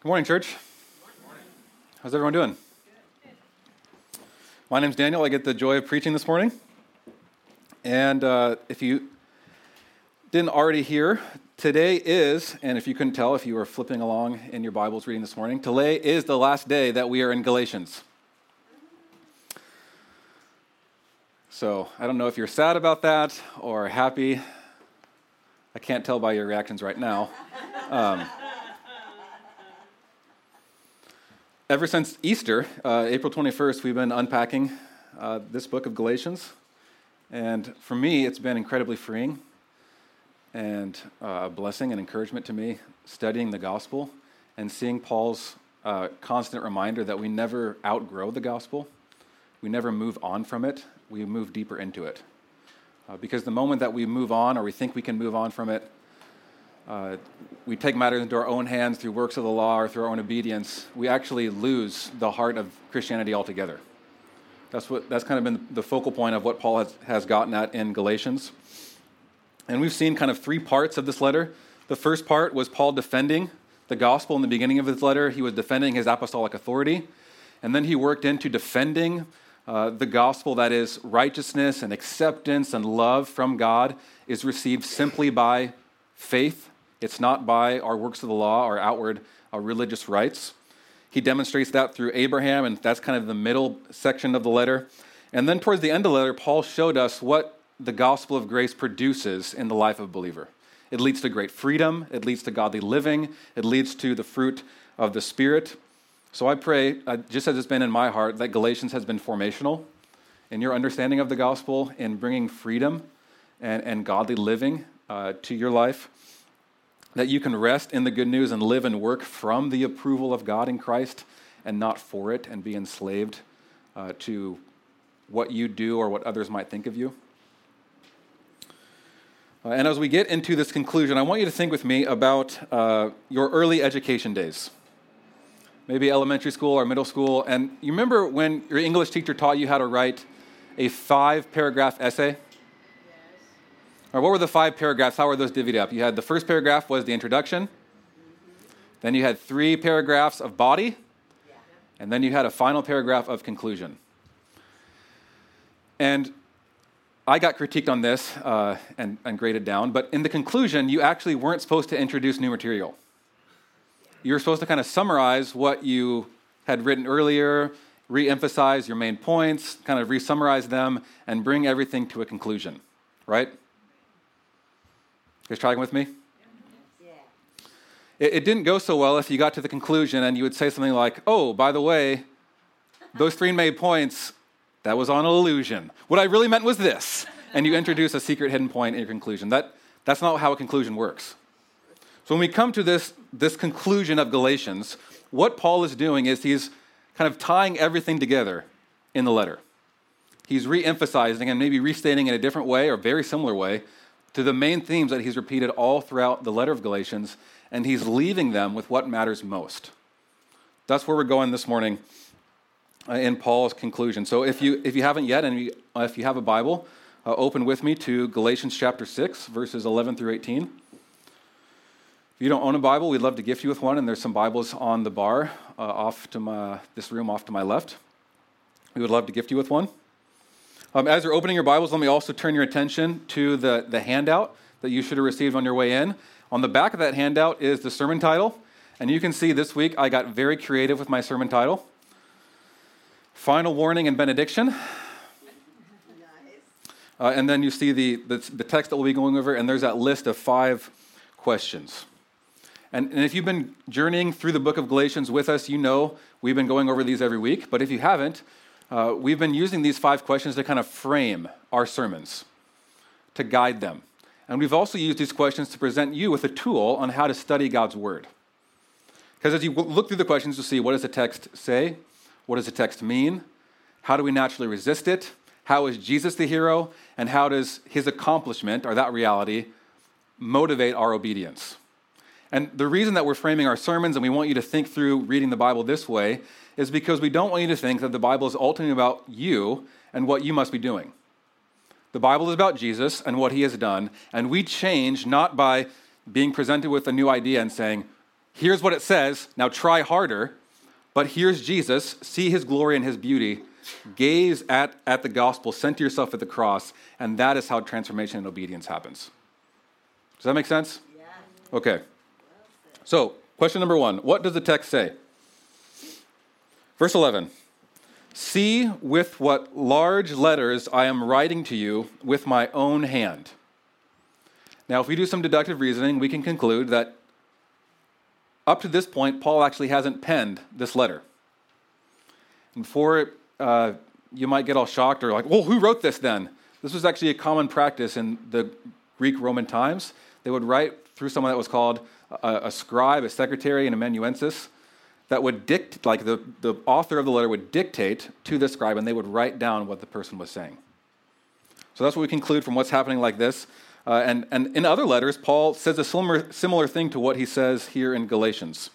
Good morning, church. How's everyone doing? My name's Daniel. I get the joy of preaching this morning. And uh, if you didn't already hear, today is, and if you couldn't tell if you were flipping along in your Bibles reading this morning, today is the last day that we are in Galatians. So I don't know if you're sad about that or happy. I can't tell by your reactions right now. Um, Ever since Easter, uh, April 21st, we've been unpacking uh, this book of Galatians. And for me, it's been incredibly freeing and uh, a blessing and encouragement to me studying the gospel and seeing Paul's uh, constant reminder that we never outgrow the gospel, we never move on from it, we move deeper into it. Uh, because the moment that we move on or we think we can move on from it, uh, we take matters into our own hands through works of the law or through our own obedience, we actually lose the heart of Christianity altogether. That's, what, that's kind of been the focal point of what Paul has, has gotten at in Galatians. And we've seen kind of three parts of this letter. The first part was Paul defending the gospel in the beginning of his letter, he was defending his apostolic authority. And then he worked into defending uh, the gospel that is righteousness and acceptance and love from God is received simply by faith it's not by our works of the law, our outward our religious rites. He demonstrates that through Abraham, and that's kind of the middle section of the letter. And then towards the end of the letter, Paul showed us what the gospel of grace produces in the life of a believer. It leads to great freedom, it leads to godly living, it leads to the fruit of the Spirit. So I pray, uh, just as it's been in my heart, that Galatians has been formational in your understanding of the gospel, in bringing freedom and, and godly living uh, to your life that you can rest in the good news and live and work from the approval of God in Christ and not for it and be enslaved uh, to what you do or what others might think of you. Uh, and as we get into this conclusion, I want you to think with me about uh, your early education days. Maybe elementary school or middle school. And you remember when your English teacher taught you how to write a five paragraph essay? Or what were the five paragraphs? How were those divvied up? You had the first paragraph was the introduction. Then you had three paragraphs of body. And then you had a final paragraph of conclusion. And I got critiqued on this uh, and, and graded down, but in the conclusion, you actually weren't supposed to introduce new material. You were supposed to kind of summarize what you had written earlier, re emphasize your main points, kind of re summarize them, and bring everything to a conclusion, right? You guys tracking with me? Yeah. It, it didn't go so well if you got to the conclusion and you would say something like, oh, by the way, those three made points, that was on illusion. What I really meant was this. And you introduce a secret hidden point in your conclusion. That, that's not how a conclusion works. So when we come to this, this conclusion of Galatians, what Paul is doing is he's kind of tying everything together in the letter. He's re emphasizing and maybe restating in a different way or very similar way to the main themes that he's repeated all throughout the letter of Galatians, and he's leaving them with what matters most. That's where we're going this morning uh, in Paul's conclusion. So if you, if you haven't yet, and uh, if you have a Bible, uh, open with me to Galatians chapter 6, verses 11 through 18. If you don't own a Bible, we'd love to gift you with one, and there's some Bibles on the bar uh, off to my, this room off to my left. We would love to gift you with one. Um, as you're opening your Bibles, let me also turn your attention to the, the handout that you should have received on your way in. On the back of that handout is the sermon title. And you can see this week I got very creative with my sermon title Final Warning and Benediction. Uh, and then you see the, the, the, text that we'll be going over, and there's that list of five questions. And, and if you've been journeying through the book of Galatians with us, you know we've been going over these every week. But if you haven't, uh, we've been using these five questions to kind of frame our sermons, to guide them. And we've also used these questions to present you with a tool on how to study God's Word. Because as you look through the questions, you'll see what does the text say? What does the text mean? How do we naturally resist it? How is Jesus the hero? And how does his accomplishment, or that reality, motivate our obedience? And the reason that we're framing our sermons and we want you to think through reading the Bible this way is because we don't want you to think that the Bible is ultimately about you and what you must be doing. The Bible is about Jesus and what he has done, and we change not by being presented with a new idea and saying, here's what it says, now try harder, but here's Jesus, see his glory and his beauty, gaze at, at the gospel, center yourself at the cross, and that is how transformation and obedience happens. Does that make sense? Okay. So, question number one What does the text say? Verse 11 See with what large letters I am writing to you with my own hand. Now, if we do some deductive reasoning, we can conclude that up to this point, Paul actually hasn't penned this letter. And before uh, you might get all shocked or like, well, who wrote this then? This was actually a common practice in the Greek Roman times. They would write through someone that was called a, a scribe, a secretary, an amanuensis, that would dictate, like the, the author of the letter would dictate to the scribe, and they would write down what the person was saying. So that's what we conclude from what's happening like this. Uh, and, and in other letters, Paul says a similar, similar thing to what he says here in Galatians.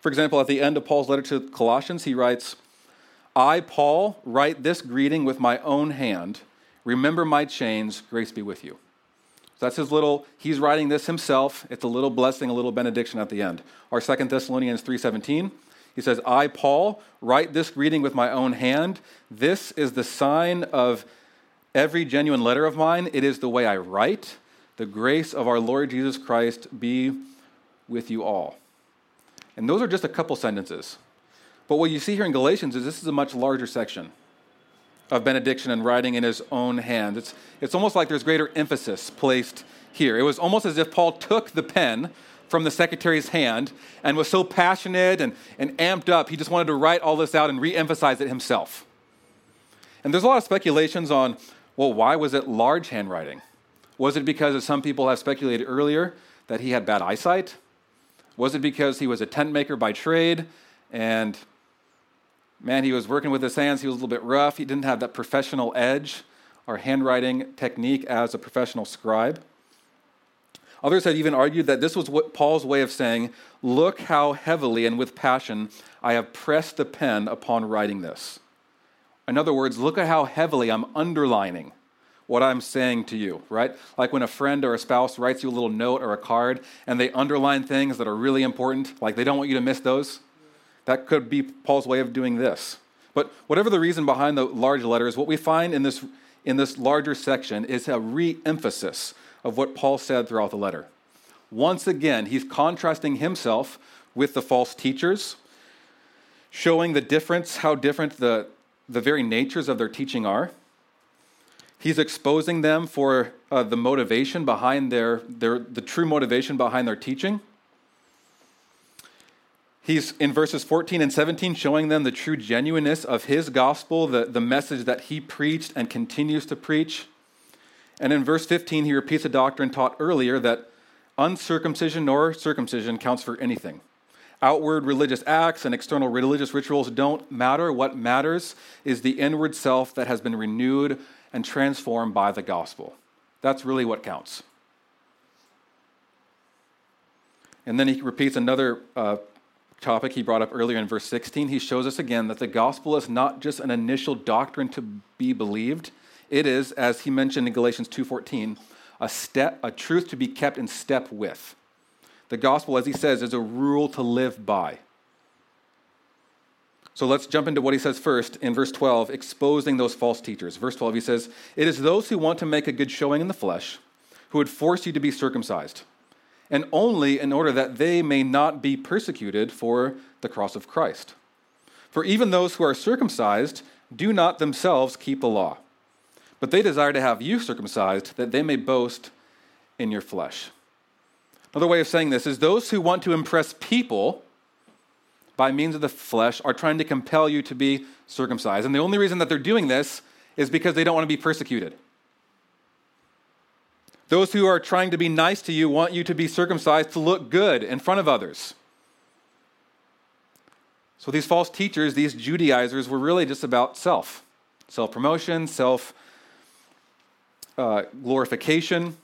For example, at the end of Paul's letter to Colossians, he writes, I, Paul, write this greeting with my own hand. Remember my chains, grace be with you. So that's his little, he's writing this himself. It's a little blessing, a little benediction at the end. Our Second Thessalonians 3.17, he says, I, Paul, write this greeting with my own hand. This is the sign of every genuine letter of mine. It is the way I write. The grace of our Lord Jesus Christ be with you all. And those are just a couple sentences. But what you see here in Galatians is this is a much larger section of benediction and writing in his own hand. It's, it's almost like there's greater emphasis placed here. It was almost as if Paul took the pen from the secretary's hand and was so passionate and, and amped up, he just wanted to write all this out and re emphasize it himself. And there's a lot of speculations on, well, why was it large handwriting? Was it because, as some people have speculated earlier, that he had bad eyesight? Was it because he was a tent maker by trade and man, he was working with his hands, he was a little bit rough, he didn't have that professional edge or handwriting technique as a professional scribe? Others have even argued that this was what Paul's way of saying, Look how heavily and with passion I have pressed the pen upon writing this. In other words, look at how heavily I'm underlining what I'm saying to you, right? Like when a friend or a spouse writes you a little note or a card and they underline things that are really important, like they don't want you to miss those. That could be Paul's way of doing this. But whatever the reason behind the large letters, what we find in this, in this larger section is a re emphasis of what Paul said throughout the letter. Once again, he's contrasting himself with the false teachers, showing the difference, how different the, the very natures of their teaching are. He's exposing them for uh, the motivation behind their, their, the true motivation behind their teaching. He's in verses 14 and 17 showing them the true genuineness of his gospel, the, the message that he preached and continues to preach. And in verse 15, he repeats a doctrine taught earlier that uncircumcision nor circumcision counts for anything. Outward religious acts and external religious rituals don't matter. What matters is the inward self that has been renewed and transformed by the gospel. That's really what counts. And then he repeats another uh, topic he brought up earlier in verse 16. He shows us again that the gospel is not just an initial doctrine to be believed, it is, as he mentioned in Galatians 2:14, a step, a truth to be kept in step with. The gospel, as he says, is a rule to live by. So let's jump into what he says first in verse 12, exposing those false teachers. Verse 12, he says, It is those who want to make a good showing in the flesh who would force you to be circumcised, and only in order that they may not be persecuted for the cross of Christ. For even those who are circumcised do not themselves keep the law but they desire to have you circumcised, that they may boast in your flesh. Another way of saying this is those who want to impress people by means of the flesh are trying to compel you to be circumcised. And the only reason that they're doing this is because they don't want to be persecuted. Those who are trying to be nice to you want you to be circumcised to look good in front of others. So these false teachers, these Judaizers, were really just about self self promotion, self uh, glorification.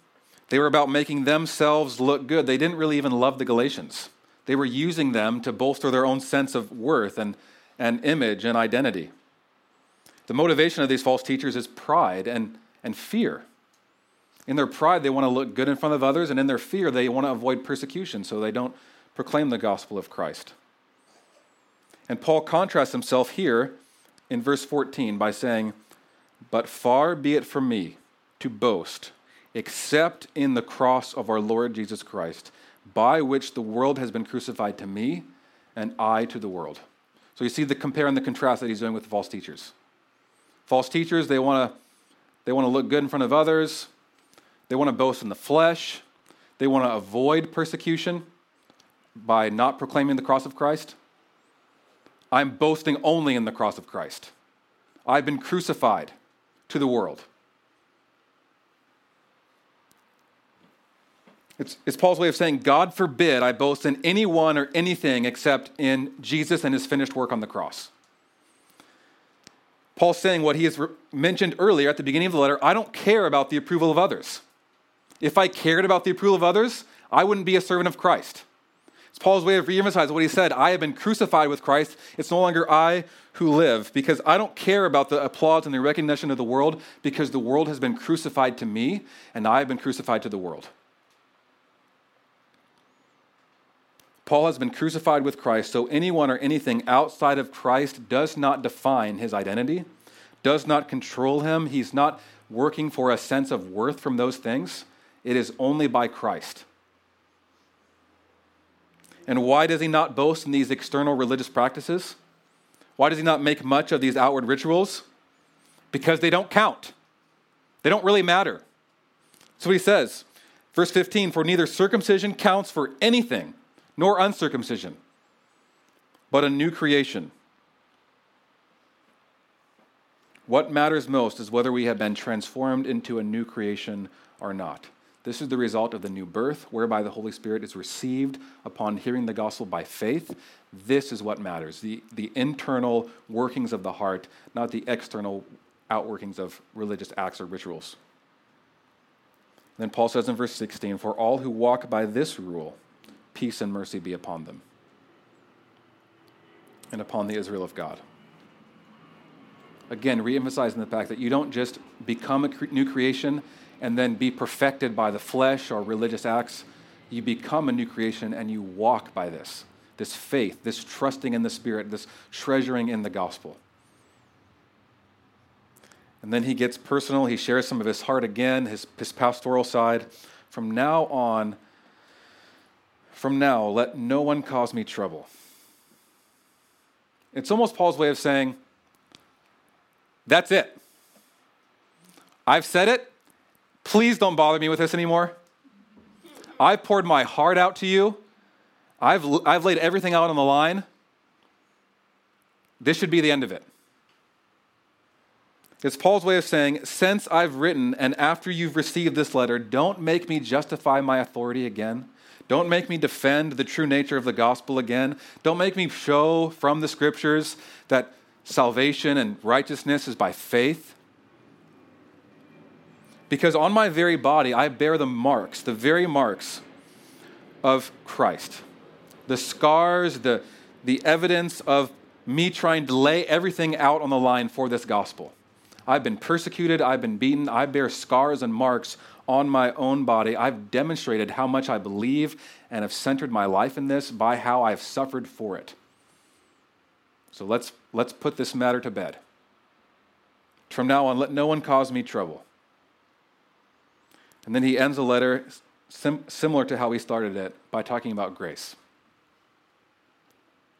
They were about making themselves look good. They didn't really even love the Galatians. They were using them to bolster their own sense of worth and, and image and identity. The motivation of these false teachers is pride and, and fear. In their pride, they want to look good in front of others, and in their fear, they want to avoid persecution so they don't proclaim the gospel of Christ. And Paul contrasts himself here in verse 14 by saying, But far be it from me to boast except in the cross of our Lord Jesus Christ, by which the world has been crucified to me and I to the world. So you see the compare and the contrast that he's doing with the false teachers. False teachers, they want to they want to look good in front of others. They want to boast in the flesh. They want to avoid persecution by not proclaiming the cross of Christ. I'm boasting only in the cross of Christ. I've been crucified to the world. It's, it's, Paul's way of saying, God forbid I boast in anyone or anything except in Jesus and his finished work on the cross. Paul's saying what he has re- mentioned earlier at the beginning of the letter I don't care about the approval of others. If I cared about the approval of others, I wouldn't be a servant of Christ. It's Paul's way of reemphasizing what he said I have been crucified with Christ. It's no longer I who live, because I don't care about the applause and the recognition of the world, because the world has been crucified to me, and I have been crucified to the world. Paul has been crucified with Christ, so anyone or anything outside of Christ does not define his identity, does not control him. He's not working for a sense of worth from those things. It is only by Christ. And why does he not boast in these external religious practices? Why does he not make much of these outward rituals? Because they don't count. They don't really matter. So he says, verse 15, for neither circumcision counts for anything nor uncircumcision, but a new creation. What matters most is whether we have been transformed into a new creation or not. This is the result of the new birth, whereby the Holy Spirit is received upon hearing the gospel by faith. This is what matters the, the internal workings of the heart, not the external outworkings of religious acts or rituals. then Paul says in verse 16, For all who walk by this rule, peace and mercy be upon them and upon the Israel of God. Again, re-emphasizing the fact that you don't just become a new creation and then be perfected by the flesh or religious acts. You become a new creation and you walk by this this faith, this trusting in the Spirit, this treasuring in the gospel. And then he gets personal. He shares some of his heart again, his, his pastoral side. From now on, from now, let no one cause me trouble. It's almost Paul's way of saying, That's it. I've said it. Please don't bother me with this anymore. I've poured my heart out to you. I've, I've laid everything out on the line. This should be the end of it. It's Paul's way of saying, since I've written and after you've received this letter, don't make me justify my authority again. Don't make me defend the true nature of the gospel again. Don't make me show from the scriptures that salvation and righteousness is by faith. Because on my very body, I bear the marks, the very marks of Christ. The scars, the, the evidence of me trying to lay everything out on the line for this gospel. I've been persecuted, I've been beaten, I bear scars and marks on my own body. I've demonstrated how much I believe and have centered my life in this by how I've suffered for it. So let's, let's put this matter to bed. From now on, let no one cause me trouble. And then he ends the letter sim- similar to how he started it by talking about grace.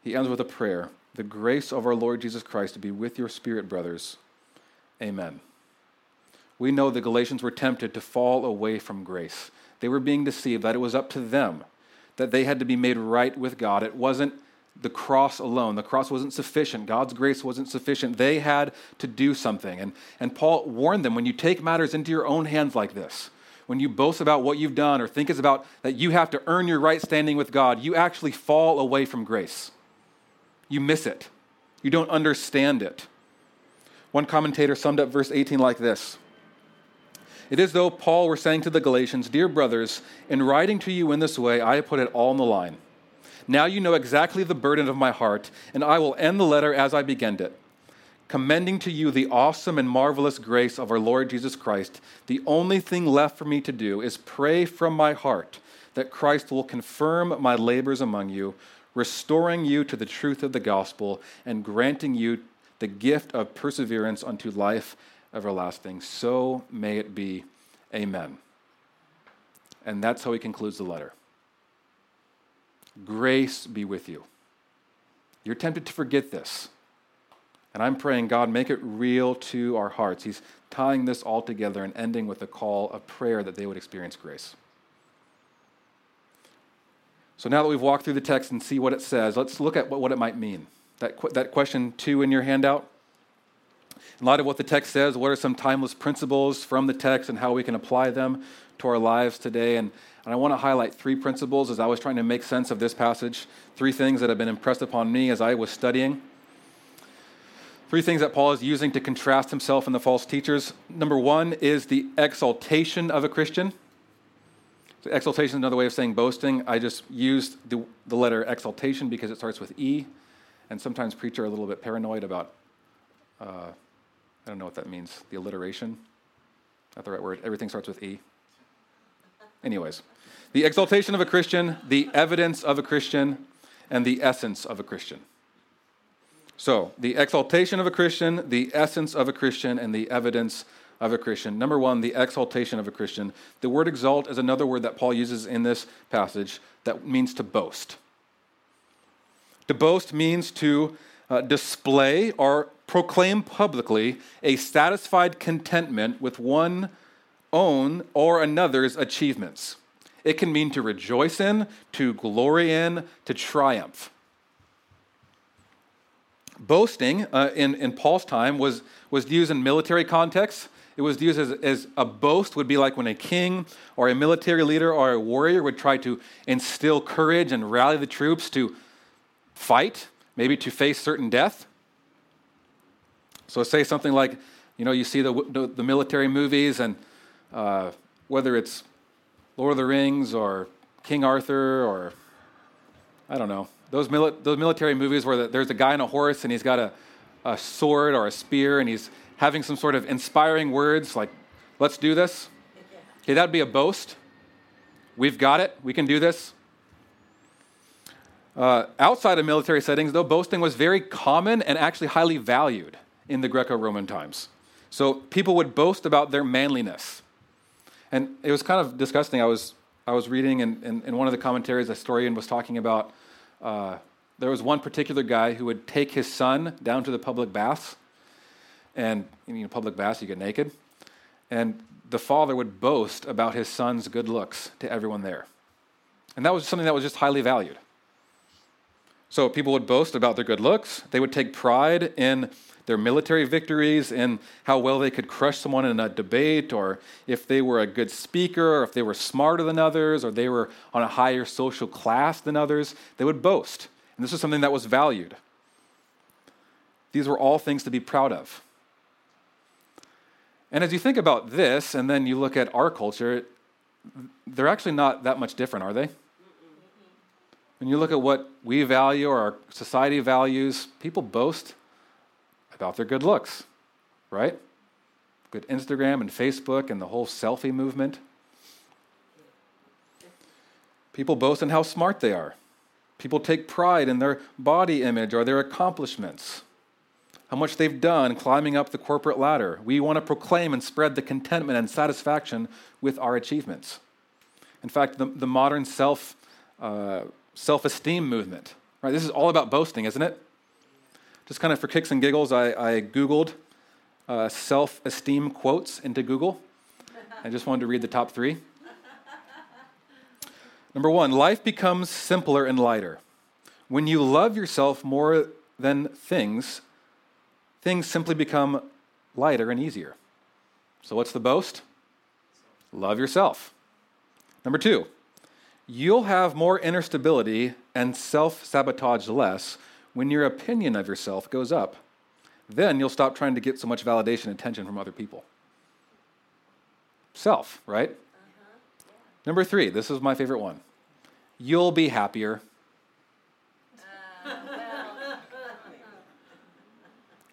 He ends with a prayer The grace of our Lord Jesus Christ to be with your spirit, brothers. Amen we know the Galatians were tempted to fall away from grace. They were being deceived that it was up to them, that they had to be made right with God. It wasn't the cross alone. The cross wasn't sufficient. God's grace wasn't sufficient. They had to do something. And, and Paul warned them when you take matters into your own hands like this, when you boast about what you've done or think it's about that you have to earn your right standing with God, you actually fall away from grace. You miss it, you don't understand it. One commentator summed up verse 18 like this it is though Paul were saying to the Galatians, Dear brothers, in writing to you in this way, I have put it all on the line. Now you know exactly the burden of my heart, and I will end the letter as I began it, commending to you the awesome and marvelous grace of our Lord Jesus Christ. The only thing left for me to do is pray from my heart that Christ will confirm my labors among you, restoring you to the truth of the gospel, and granting you the gift of perseverance unto life everlasting. So may it be. Amen. And that's how he concludes the letter. Grace be with you. You're tempted to forget this. And I'm praying, God, make it real to our hearts. He's tying this all together and ending with a call of prayer that they would experience grace. So now that we've walked through the text and see what it says, let's look at what, what it might mean. That, that question two in your handout. In light of what the text says, what are some timeless principles from the text and how we can apply them to our lives today? And, and I want to highlight three principles as I was trying to make sense of this passage, three things that have been impressed upon me as I was studying. Three things that Paul is using to contrast himself and the false teachers. Number one is the exaltation of a Christian. So exaltation is another way of saying boasting. I just used the, the letter exaltation because it starts with E, and sometimes preachers are a little bit paranoid about, uh, I don't know what that means, the alliteration. Not the right word. Everything starts with E. Anyways, the exaltation of a Christian, the evidence of a Christian, and the essence of a Christian. So, the exaltation of a Christian, the essence of a Christian, and the evidence of a Christian. Number one, the exaltation of a Christian. The word exalt is another word that Paul uses in this passage that means to boast. To boast means to uh, display or proclaim publicly a satisfied contentment with one own or another's achievements. It can mean to rejoice in, to glory in, to triumph boasting uh, in, in Paul's time was, was used in military contexts. It was used as, as a boast, would be like when a king or a military leader or a warrior would try to instill courage and rally the troops to fight, maybe to face certain death. So, say something like, you know, you see the, the, military movies, and uh, whether it's Lord of the Rings or King Arthur or I don't know, those, mili- those military movies where the, there's a guy on a horse and he's got a, a sword or a spear and he's having some sort of inspiring words like, let's do this. Okay, that'd be a boast. We've got it. We can do this. Uh, outside of military settings, though, boasting was very common and actually highly valued in the Greco Roman times. So people would boast about their manliness. And it was kind of disgusting. I was, I was reading in, in, in one of the commentaries, a historian was talking about uh, there was one particular guy who would take his son down to the public baths, and in public baths you get naked, and the father would boast about his son's good looks to everyone there, and that was something that was just highly valued. So people would boast about their good looks. They would take pride in their military victories, in how well they could crush someone in a debate, or if they were a good speaker, or if they were smarter than others, or they were on a higher social class than others. They would boast. And this was something that was valued. These were all things to be proud of. And as you think about this, and then you look at our culture, they're actually not that much different, are they? When you look at what we value or our society values, people boast about their good looks, right? Good Instagram and Facebook and the whole selfie movement. People boast in how smart they are. People take pride in their body image or their accomplishments, how much they've done climbing up the corporate ladder. We want to proclaim and spread the contentment and satisfaction with our achievements. In fact, the, the modern self uh, self esteem movement, right? This is all about boasting, isn't it? just kind of for kicks and giggles, I, I Googled uh, self esteem quotes into Google. I just wanted to read the top three. Number one, life becomes simpler and lighter. When you love yourself more than things, things simply become lighter and easier. So, what's the boast? Love yourself. Number two, you'll have more inner stability and self sabotage less when your opinion of yourself goes up, then you'll stop trying to get so much validation and attention from other people. Self, right? Uh-huh. Yeah. Number three, this is my favorite one. You'll be happier.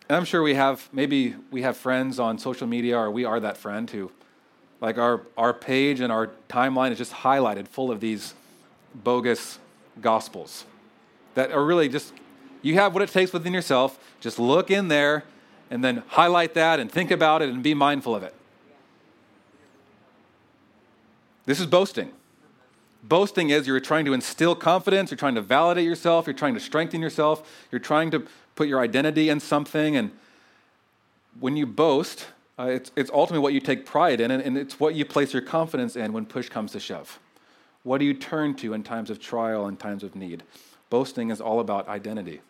Uh, I'm sure we have, maybe we have friends on social media, or we are that friend who Like our, our page and our timeline is just highlighted full of these bogus gospels that are really just, you have what it takes within yourself. Just look in there and then highlight that and think about it and be mindful of it. This is boasting. Boasting is you're trying to instill confidence, you're trying to validate yourself, you're trying to strengthen yourself, you're trying to put your identity in something. And when you boast, uh, it's, it's ultimately what you take pride in, and, and it's what you place your confidence in when push comes to shove. What do you turn to in times of trial and times of need? Boasting is all about identity.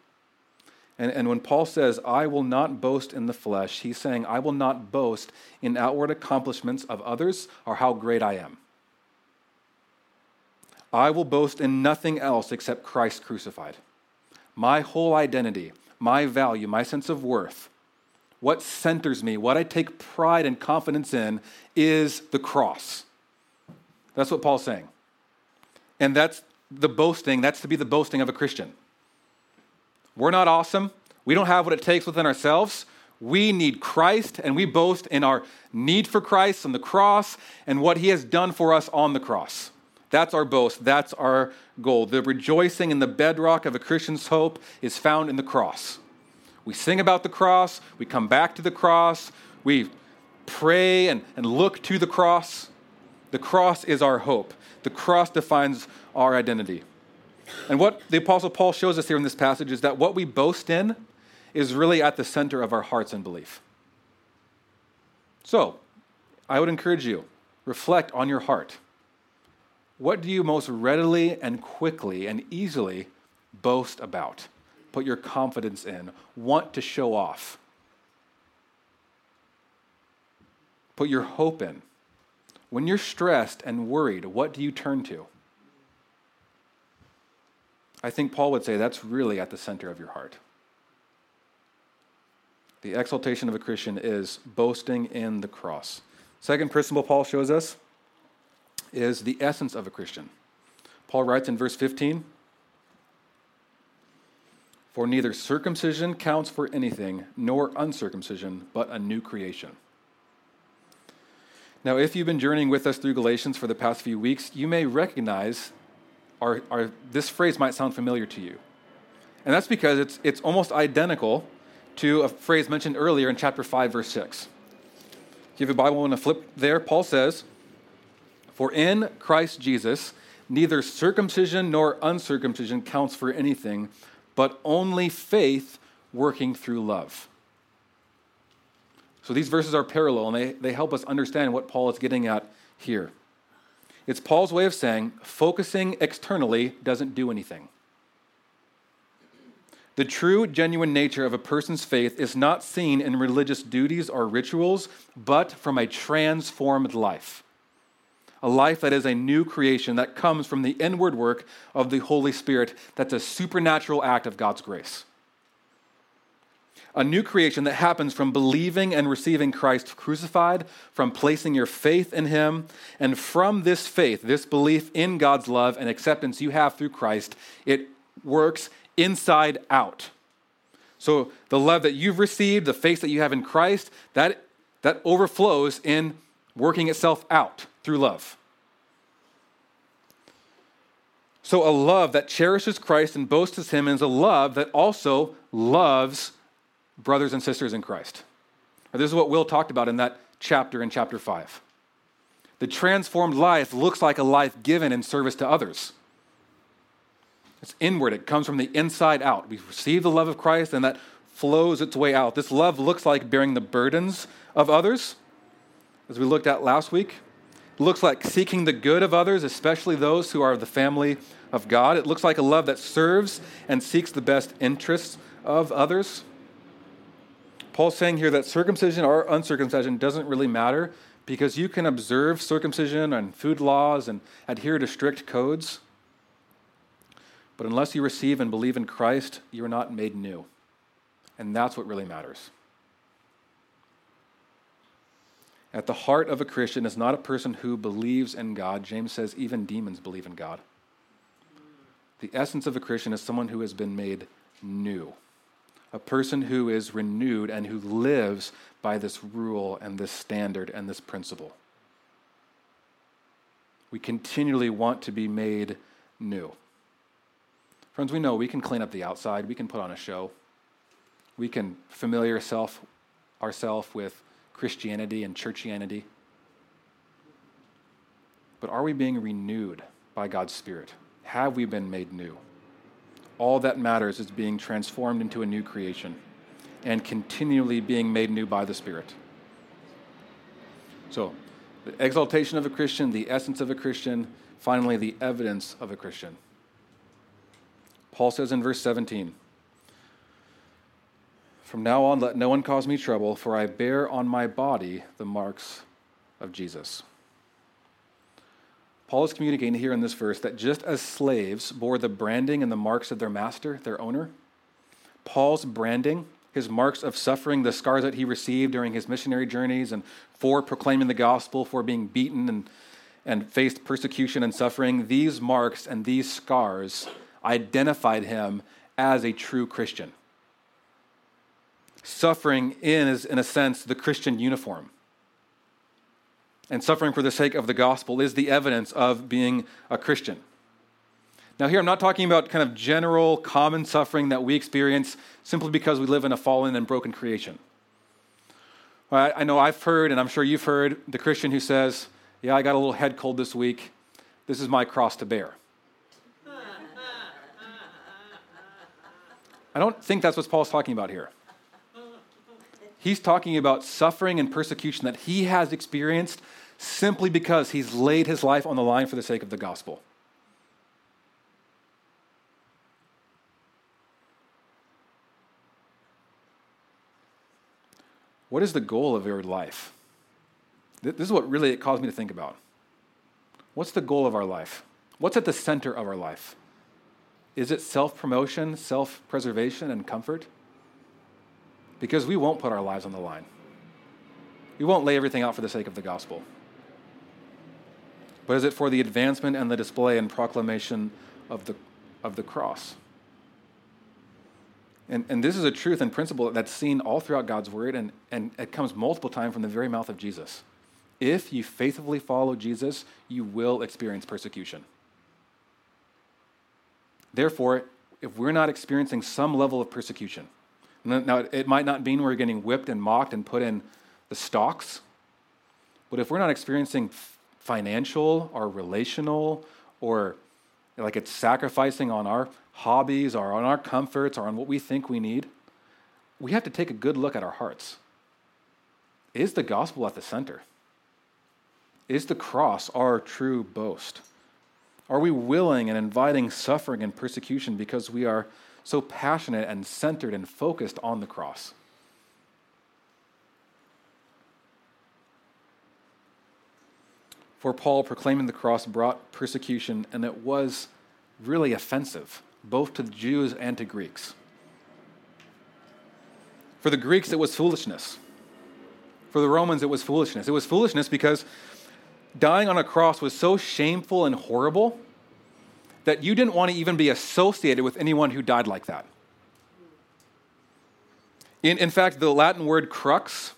And, and when Paul says, I will not boast in the flesh, he's saying, I will not boast in outward accomplishments of others or how great I am. I will boast in nothing else except Christ crucified. My whole identity, my value, my sense of worth, what centers me, what I take pride and confidence in, is the cross. That's what Paul's saying. And that's the boasting, that's to be the boasting of a Christian. We're not awesome. We don't have what it takes within ourselves. We need Christ, and we boast in our need for Christ on the cross and what he has done for us on the cross. That's our boast. That's our goal. The rejoicing in the bedrock of a Christian's hope is found in the cross. We sing about the cross, we come back to the cross, we pray and, and look to the cross. The cross is our hope. The cross defines our identity. And what the Apostle Paul shows us here in this passage is that what we boast in is really at the center of our hearts and belief. So, I would encourage you reflect on your heart. What do you most readily and quickly and easily boast about? Put your confidence in, want to show off. Put your hope in. When you're stressed and worried, what do you turn to? I think Paul would say that's really at the center of your heart. The exaltation of a Christian is boasting in the cross. Second principle Paul shows us is the essence of a Christian. Paul writes in verse 15 For neither circumcision counts for anything, nor uncircumcision, but a new creation. Now, if you've been journeying with us through Galatians for the past few weeks, you may recognize our, our, this phrase might sound familiar to you. And that's because it's, it's almost identical to a phrase mentioned earlier in chapter 5, verse 6. If you have a Bible and a flip there, Paul says, For in Christ Jesus, neither circumcision nor uncircumcision counts for anything, but only faith working through love. So these verses are parallel, and they, they help us understand what Paul is getting at here. It's Paul's way of saying focusing externally doesn't do anything. The true, genuine nature of a person's faith is not seen in religious duties or rituals, but from a transformed life. A life that is a new creation that comes from the inward work of the Holy Spirit, that's a supernatural act of God's grace. A new creation that happens from believing and receiving Christ crucified, from placing your faith in Him, and from this faith, this belief in God's love and acceptance you have through Christ, it works inside out. So the love that you've received, the faith that you have in Christ, that, that overflows in working itself out through love. So a love that cherishes Christ and boasts of Him is a love that also loves brothers and sisters in Christ. This is what Will talked about in that chapter in chapter 5. The transformed life looks like a life given in service to others. It's inward, it comes from the inside out. We receive the love of Christ, and that flows its way out. This love looks like bearing the burdens of others, as we looked at last week. Looks like seeking the good of others, especially those who are the family of God. It looks like a love that serves and seeks the best interests of others. Paul's saying here that circumcision or uncircumcision doesn't really matter because you can observe circumcision and food laws and adhere to strict codes. But unless you receive and believe in Christ, you're not made new. And that's what really matters. At the heart of a Christian is not a person who believes in God. James says even demons believe in God. The essence of a Christian is someone who has been made new a person who is renewed and who lives by this rule and this standard and this principle. We continually want to be made new. Friends, we know we can clean up the outside, we can put on a show, we can familiar ourselves with Christianity and churchianity. But are we being renewed by God's Spirit? Have we been made new? All that matters is being transformed into a new creation and continually being made new by the Spirit. So, the exaltation of a Christian, the essence of a Christian, finally, the evidence of a Christian. Paul says in verse 17 From now on, let no one cause me trouble, for I bear on my body the marks of Jesus. Paul is communicating here in this verse that just as slaves bore the branding and the marks of their master, their owner, Paul's branding, his marks of suffering, the scars that he received during his missionary journeys and for proclaiming the gospel, for being beaten and, and faced persecution and suffering, these marks and these scars identified him as a true Christian. Suffering is, in a sense, the Christian uniform and suffering for the sake of the gospel is the evidence of being a Christian. Now, here I'm not talking about kind of general common suffering that we experience simply because we live in a fallen and broken creation. I know I've heard, and I'm sure you've heard, the Christian who says, Yeah, I got a little head cold this week. This is my cross to bear. I don't think that's what Paul's talking about here. He's talking about suffering and persecution that he has experienced simply because he's laid his life on the line for the sake of the gospel. What is the goal of your life? This is what really it caused me to think about. What's the goal of our life? What's at the center of our life? Is it self promotion, self preservation, and comfort? Because we won't put our lives on the line. We won't lay everything out for the sake of the gospel. But is it for the advancement and the display and proclamation of the, of the cross? And, and this is a truth and principle that's seen all throughout God's word, and, and it comes multiple times from the very mouth of Jesus. If you faithfully follow Jesus, you will experience persecution. Therefore, if we're not experiencing some level of persecution, now, it might not mean we're getting whipped and mocked and put in the stocks, but if we're not experiencing financial or relational or like it's sacrificing on our hobbies or on our comforts or on what we think we need, we have to take a good look at our hearts. Is the gospel at the center? Is the cross our true boast? Are we willing and inviting suffering and persecution because we are so passionate and centered and focused on the cross. For Paul, proclaiming the cross brought persecution, and it was really offensive, both to the Jews and to Greeks. For the Greeks, it was foolishness. For the Romans, it was foolishness. It was foolishness because dying on a cross was so shameful and horrible that you didn't want to even be associated with anyone who died like that. In, in fact, the Latin word crux,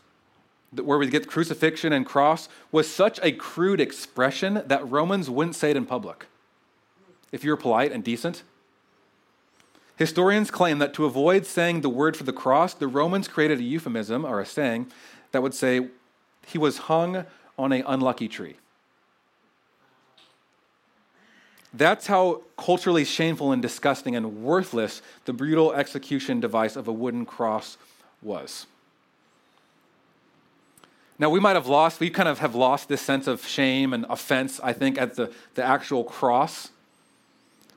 where we get crucifixion and cross, was such a crude expression that Romans wouldn't say it in public. If you were polite and decent, Historians claim that to avoid saying the word for the cross, the Romans created a euphemism or a saying that would say, he was hung on an unlucky tree. That's how culturally shameful and disgusting and worthless the brutal execution device of a wooden cross was. Now, we might have lost, we kind of have lost this sense of shame and offense, I think, at the, the actual cross.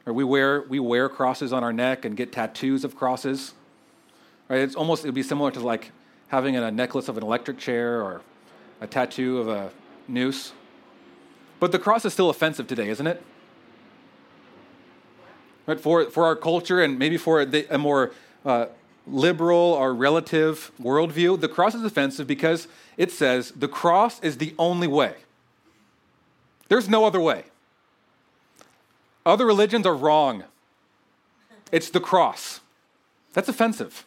Or we wear, we wear crosses on our neck and get tattoos of crosses. Right? It's almost, it would be similar to like having a necklace of an electric chair or a tattoo of a noose. But the cross is still offensive today, isn't it? Right? For, for our culture and maybe for the, a more uh, liberal or relative worldview, the cross is offensive because it says the cross is the only way. There's no other way. Other religions are wrong. It's the cross. That's offensive.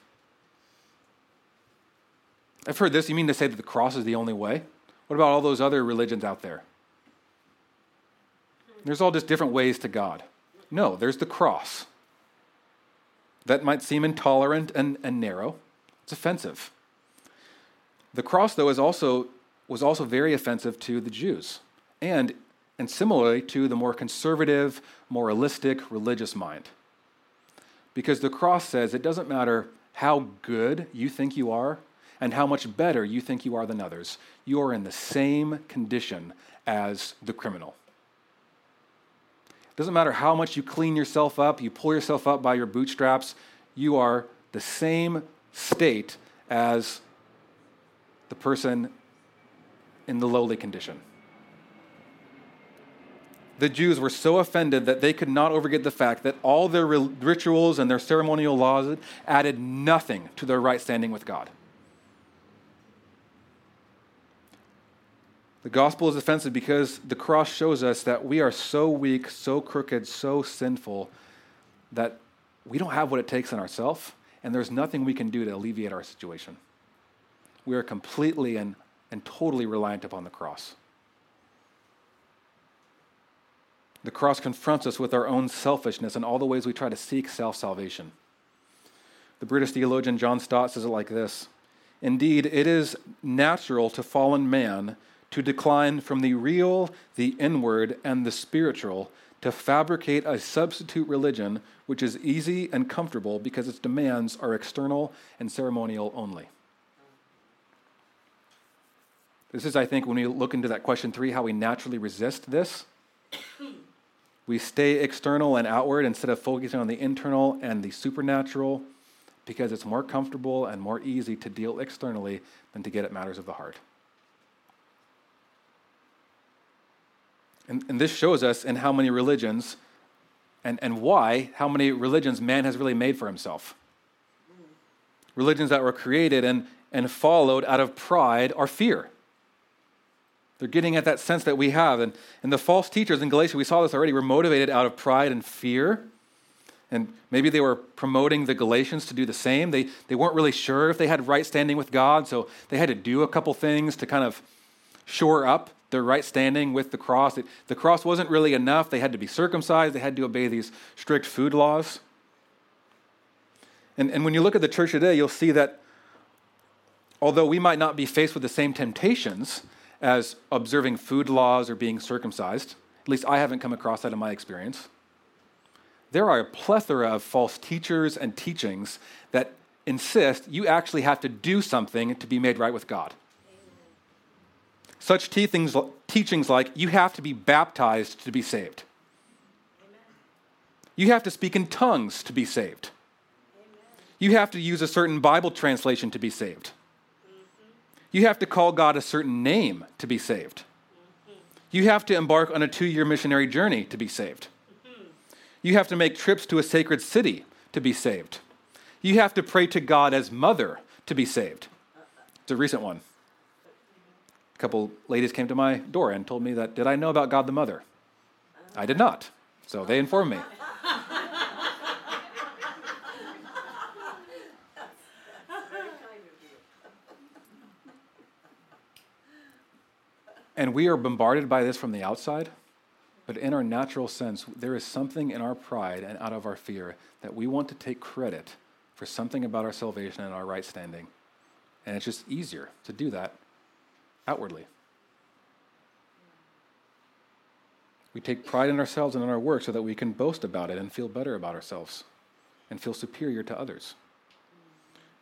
I've heard this. You mean to say that the cross is the only way? What about all those other religions out there? There's all just different ways to God. No, there's the cross. That might seem intolerant and, and narrow. It's offensive. The cross, though, is also, was also very offensive to the Jews, and, and similarly to the more conservative, moralistic, religious mind. Because the cross says it doesn't matter how good you think you are and how much better you think you are than others, you are in the same condition as the criminal. Doesn't matter how much you clean yourself up, you pull yourself up by your bootstraps, you are the same state as the person in the lowly condition. The Jews were so offended that they could not overget the fact that all their rituals and their ceremonial laws added nothing to their right standing with God. The gospel is offensive because the cross shows us that we are so weak, so crooked, so sinful that we don't have what it takes in ourselves, and there's nothing we can do to alleviate our situation. We are completely and, and totally reliant upon the cross. The cross confronts us with our own selfishness and all the ways we try to seek self salvation. The British theologian John Stott says it like this Indeed, it is natural to fallen man to decline from the real, the inward, and the spiritual, to fabricate a substitute religion which is easy and comfortable because its demands are external and ceremonial only. This is, I think, when we look into that question three, how we naturally resist this. We stay external and outward instead of focusing on the internal and the supernatural because it's more comfortable and more easy to deal externally than to get at matters of the heart. And, and this shows us in how many religions and, and why, how many religions man has really made for himself. Religions that were created and, and followed out of pride or fear. They're getting at that sense that we have. And, and the false teachers in Galatia, we saw this already, were motivated out of pride and fear. And maybe they were promoting the Galatians to do the same. They, they weren't really sure if they had right standing with God, so they had to do a couple things to kind of shore up their right standing with the cross. It, the cross wasn't really enough. They had to be circumcised, they had to obey these strict food laws. And, and when you look at the church today, you'll see that although we might not be faced with the same temptations, as observing food laws or being circumcised. At least I haven't come across that in my experience. There are a plethora of false teachers and teachings that insist you actually have to do something to be made right with God. Such teachings, teachings like you have to be baptized to be saved. You have to speak in tongues to be saved. You have to use a certain Bible translation to be saved. You have to call God a certain name to be saved. You have to embark on a two year missionary journey to be saved. You have to make trips to a sacred city to be saved. You have to pray to God as mother to be saved. It's a recent one. Couple ladies came to my door and told me that, did I know about God the Mother? I did not. So they informed me. And we are bombarded by this from the outside, but in our natural sense, there is something in our pride and out of our fear that we want to take credit for something about our salvation and our right standing. And it's just easier to do that outwardly. We take pride in ourselves and in our work so that we can boast about it and feel better about ourselves and feel superior to others.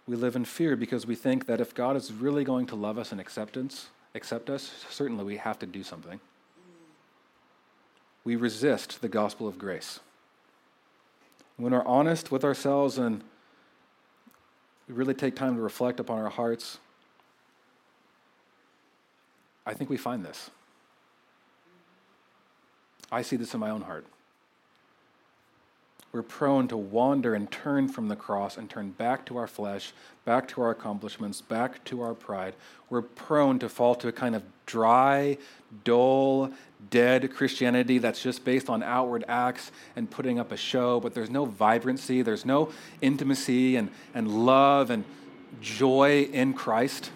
We live in fear because we think that if God is really going to love us in acceptance, accept us, certainly we have to do something. We resist the gospel of grace. When we're honest with ourselves and we really take time to reflect upon our hearts, I think we find this. I see this in my own heart we're prone to wander and turn from the cross and turn back to our flesh, back to our accomplishments, back to our pride. We're prone to fall to a kind of dry, dull, dead Christianity that's just based on outward acts and putting up a show, but there's no vibrancy, there's no intimacy and, and love and joy in Christ.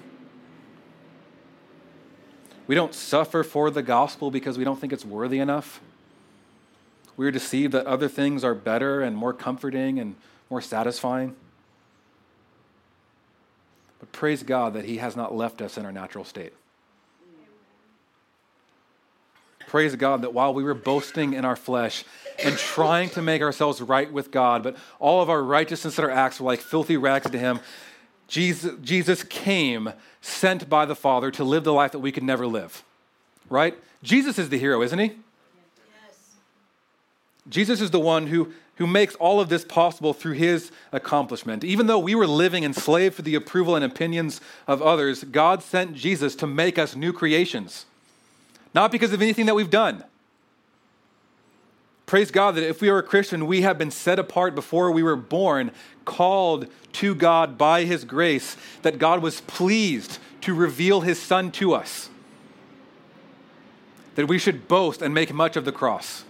We don't suffer for the gospel because we don't think it's worthy enough. we're deceived that other things are better and more comforting and more satisfying. But praise God that He has not left us in our natural state. Praise God that while we were boasting in our flesh and trying to make ourselves right with God, but all of our righteousness and our acts were like filthy rags to Him, Jesus, Jesus came sent by the Father to live the life that we could never live. Right? Jesus is the hero, isn't he? Yes. Jesus is the one who, who makes all of this possible through his accomplishment. Even though we were living enslaved for the approval and opinions of others, God sent Jesus to make us new creations, not because of anything that we've done. Praise God that if we are a Christian, we have been set apart before we were born, called to God by His grace, that God was pleased to reveal His Son to us that we should boast and make much of the cross.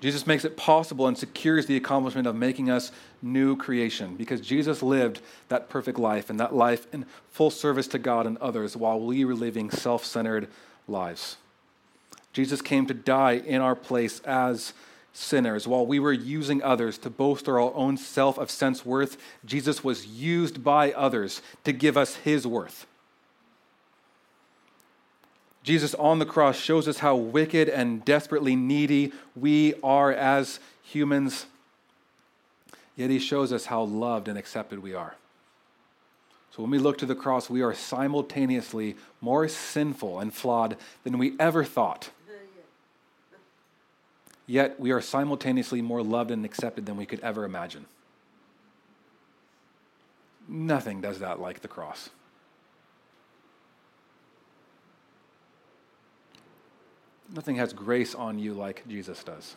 Jesus makes it possible and secures the accomplishment of making us new creation because Jesus lived that perfect life and that life in full service to God and others while we were living self centered lives. Jesus came to die in our place as sinners. While we were using others to bolster our own self of sense worth, Jesus was used by others to give us his worth. Jesus on the cross shows us how wicked and desperately needy we are as humans, yet he shows us how loved and accepted we are. So when we look to the cross, we are simultaneously more sinful and flawed than we ever thought. Yet we are simultaneously more loved and accepted than we could ever imagine. Nothing does that like the cross. Nothing has grace on you like Jesus does.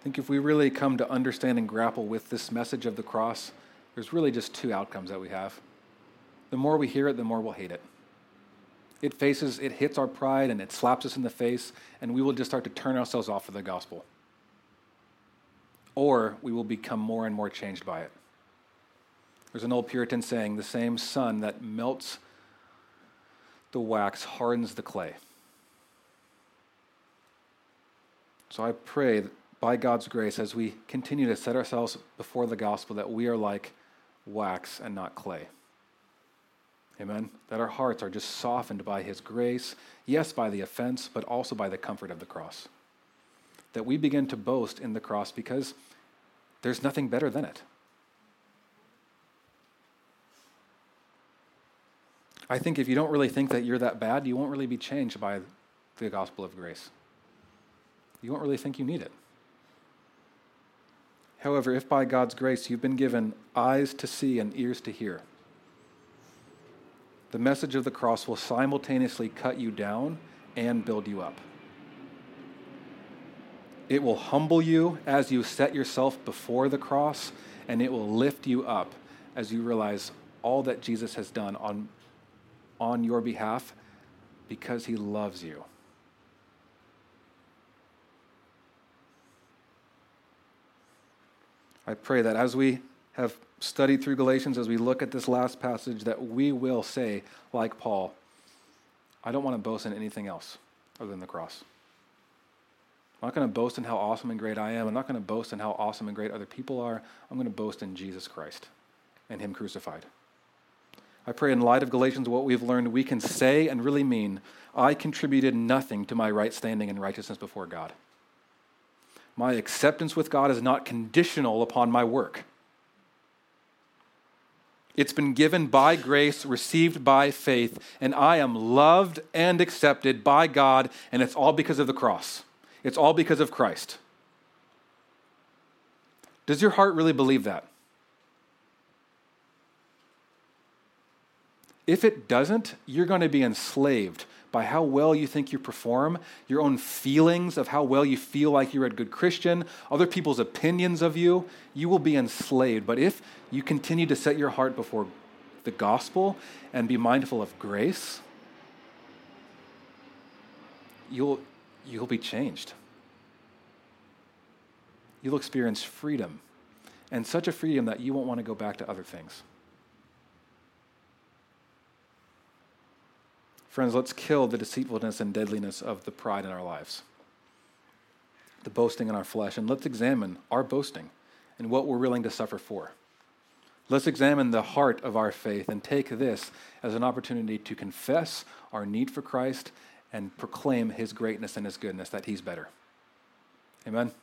I think if we really come to understand and grapple with this message of the cross, there's really just two outcomes that we have. The more we hear it, the more we'll hate it. It faces, it hits our pride and it slaps us in the face, and we will just start to turn ourselves off of the gospel. Or we will become more and more changed by it. There's an old Puritan saying the same sun that melts the wax hardens the clay. So I pray that by God's grace, as we continue to set ourselves before the gospel, that we are like wax and not clay. Amen. That our hearts are just softened by His grace, yes, by the offense, but also by the comfort of the cross. That we begin to boast in the cross because there's nothing better than it. I think if you don't really think that you're that bad, you won't really be changed by the gospel of grace. You won't really think you need it. However, if by God's grace you've been given eyes to see and ears to hear, the message of the cross will simultaneously cut you down and build you up. It will humble you as you set yourself before the cross, and it will lift you up as you realize all that Jesus has done on on your behalf because he loves you. I pray that as we have studied through Galatians, as we look at this last passage, that we will say, like Paul, I don't want to boast in anything else other than the cross. I'm not going to boast in how awesome and great I am. I'm not going to boast in how awesome and great other people are. I'm going to boast in Jesus Christ and Him crucified. I pray in light of Galatians, what we've learned, we can say and really mean, I contributed nothing to my right standing and righteousness before God. My acceptance with God is not conditional upon my work. It's been given by grace, received by faith, and I am loved and accepted by God, and it's all because of the cross. It's all because of Christ. Does your heart really believe that? If it doesn't, you're going to be enslaved by how well you think you perform, your own feelings of how well you feel like you're a good Christian, other people's opinions of you. You will be enslaved. But if you continue to set your heart before the gospel and be mindful of grace, you'll, you'll be changed. You'll experience freedom, and such a freedom that you won't want to go back to other things. Friends, let's kill the deceitfulness and deadliness of the pride in our lives, the boasting in our flesh, and let's examine our boasting and what we're willing to suffer for. Let's examine the heart of our faith and take this as an opportunity to confess our need for Christ and proclaim his greatness and his goodness, that he's better. Amen? Amen.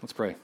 Let's pray.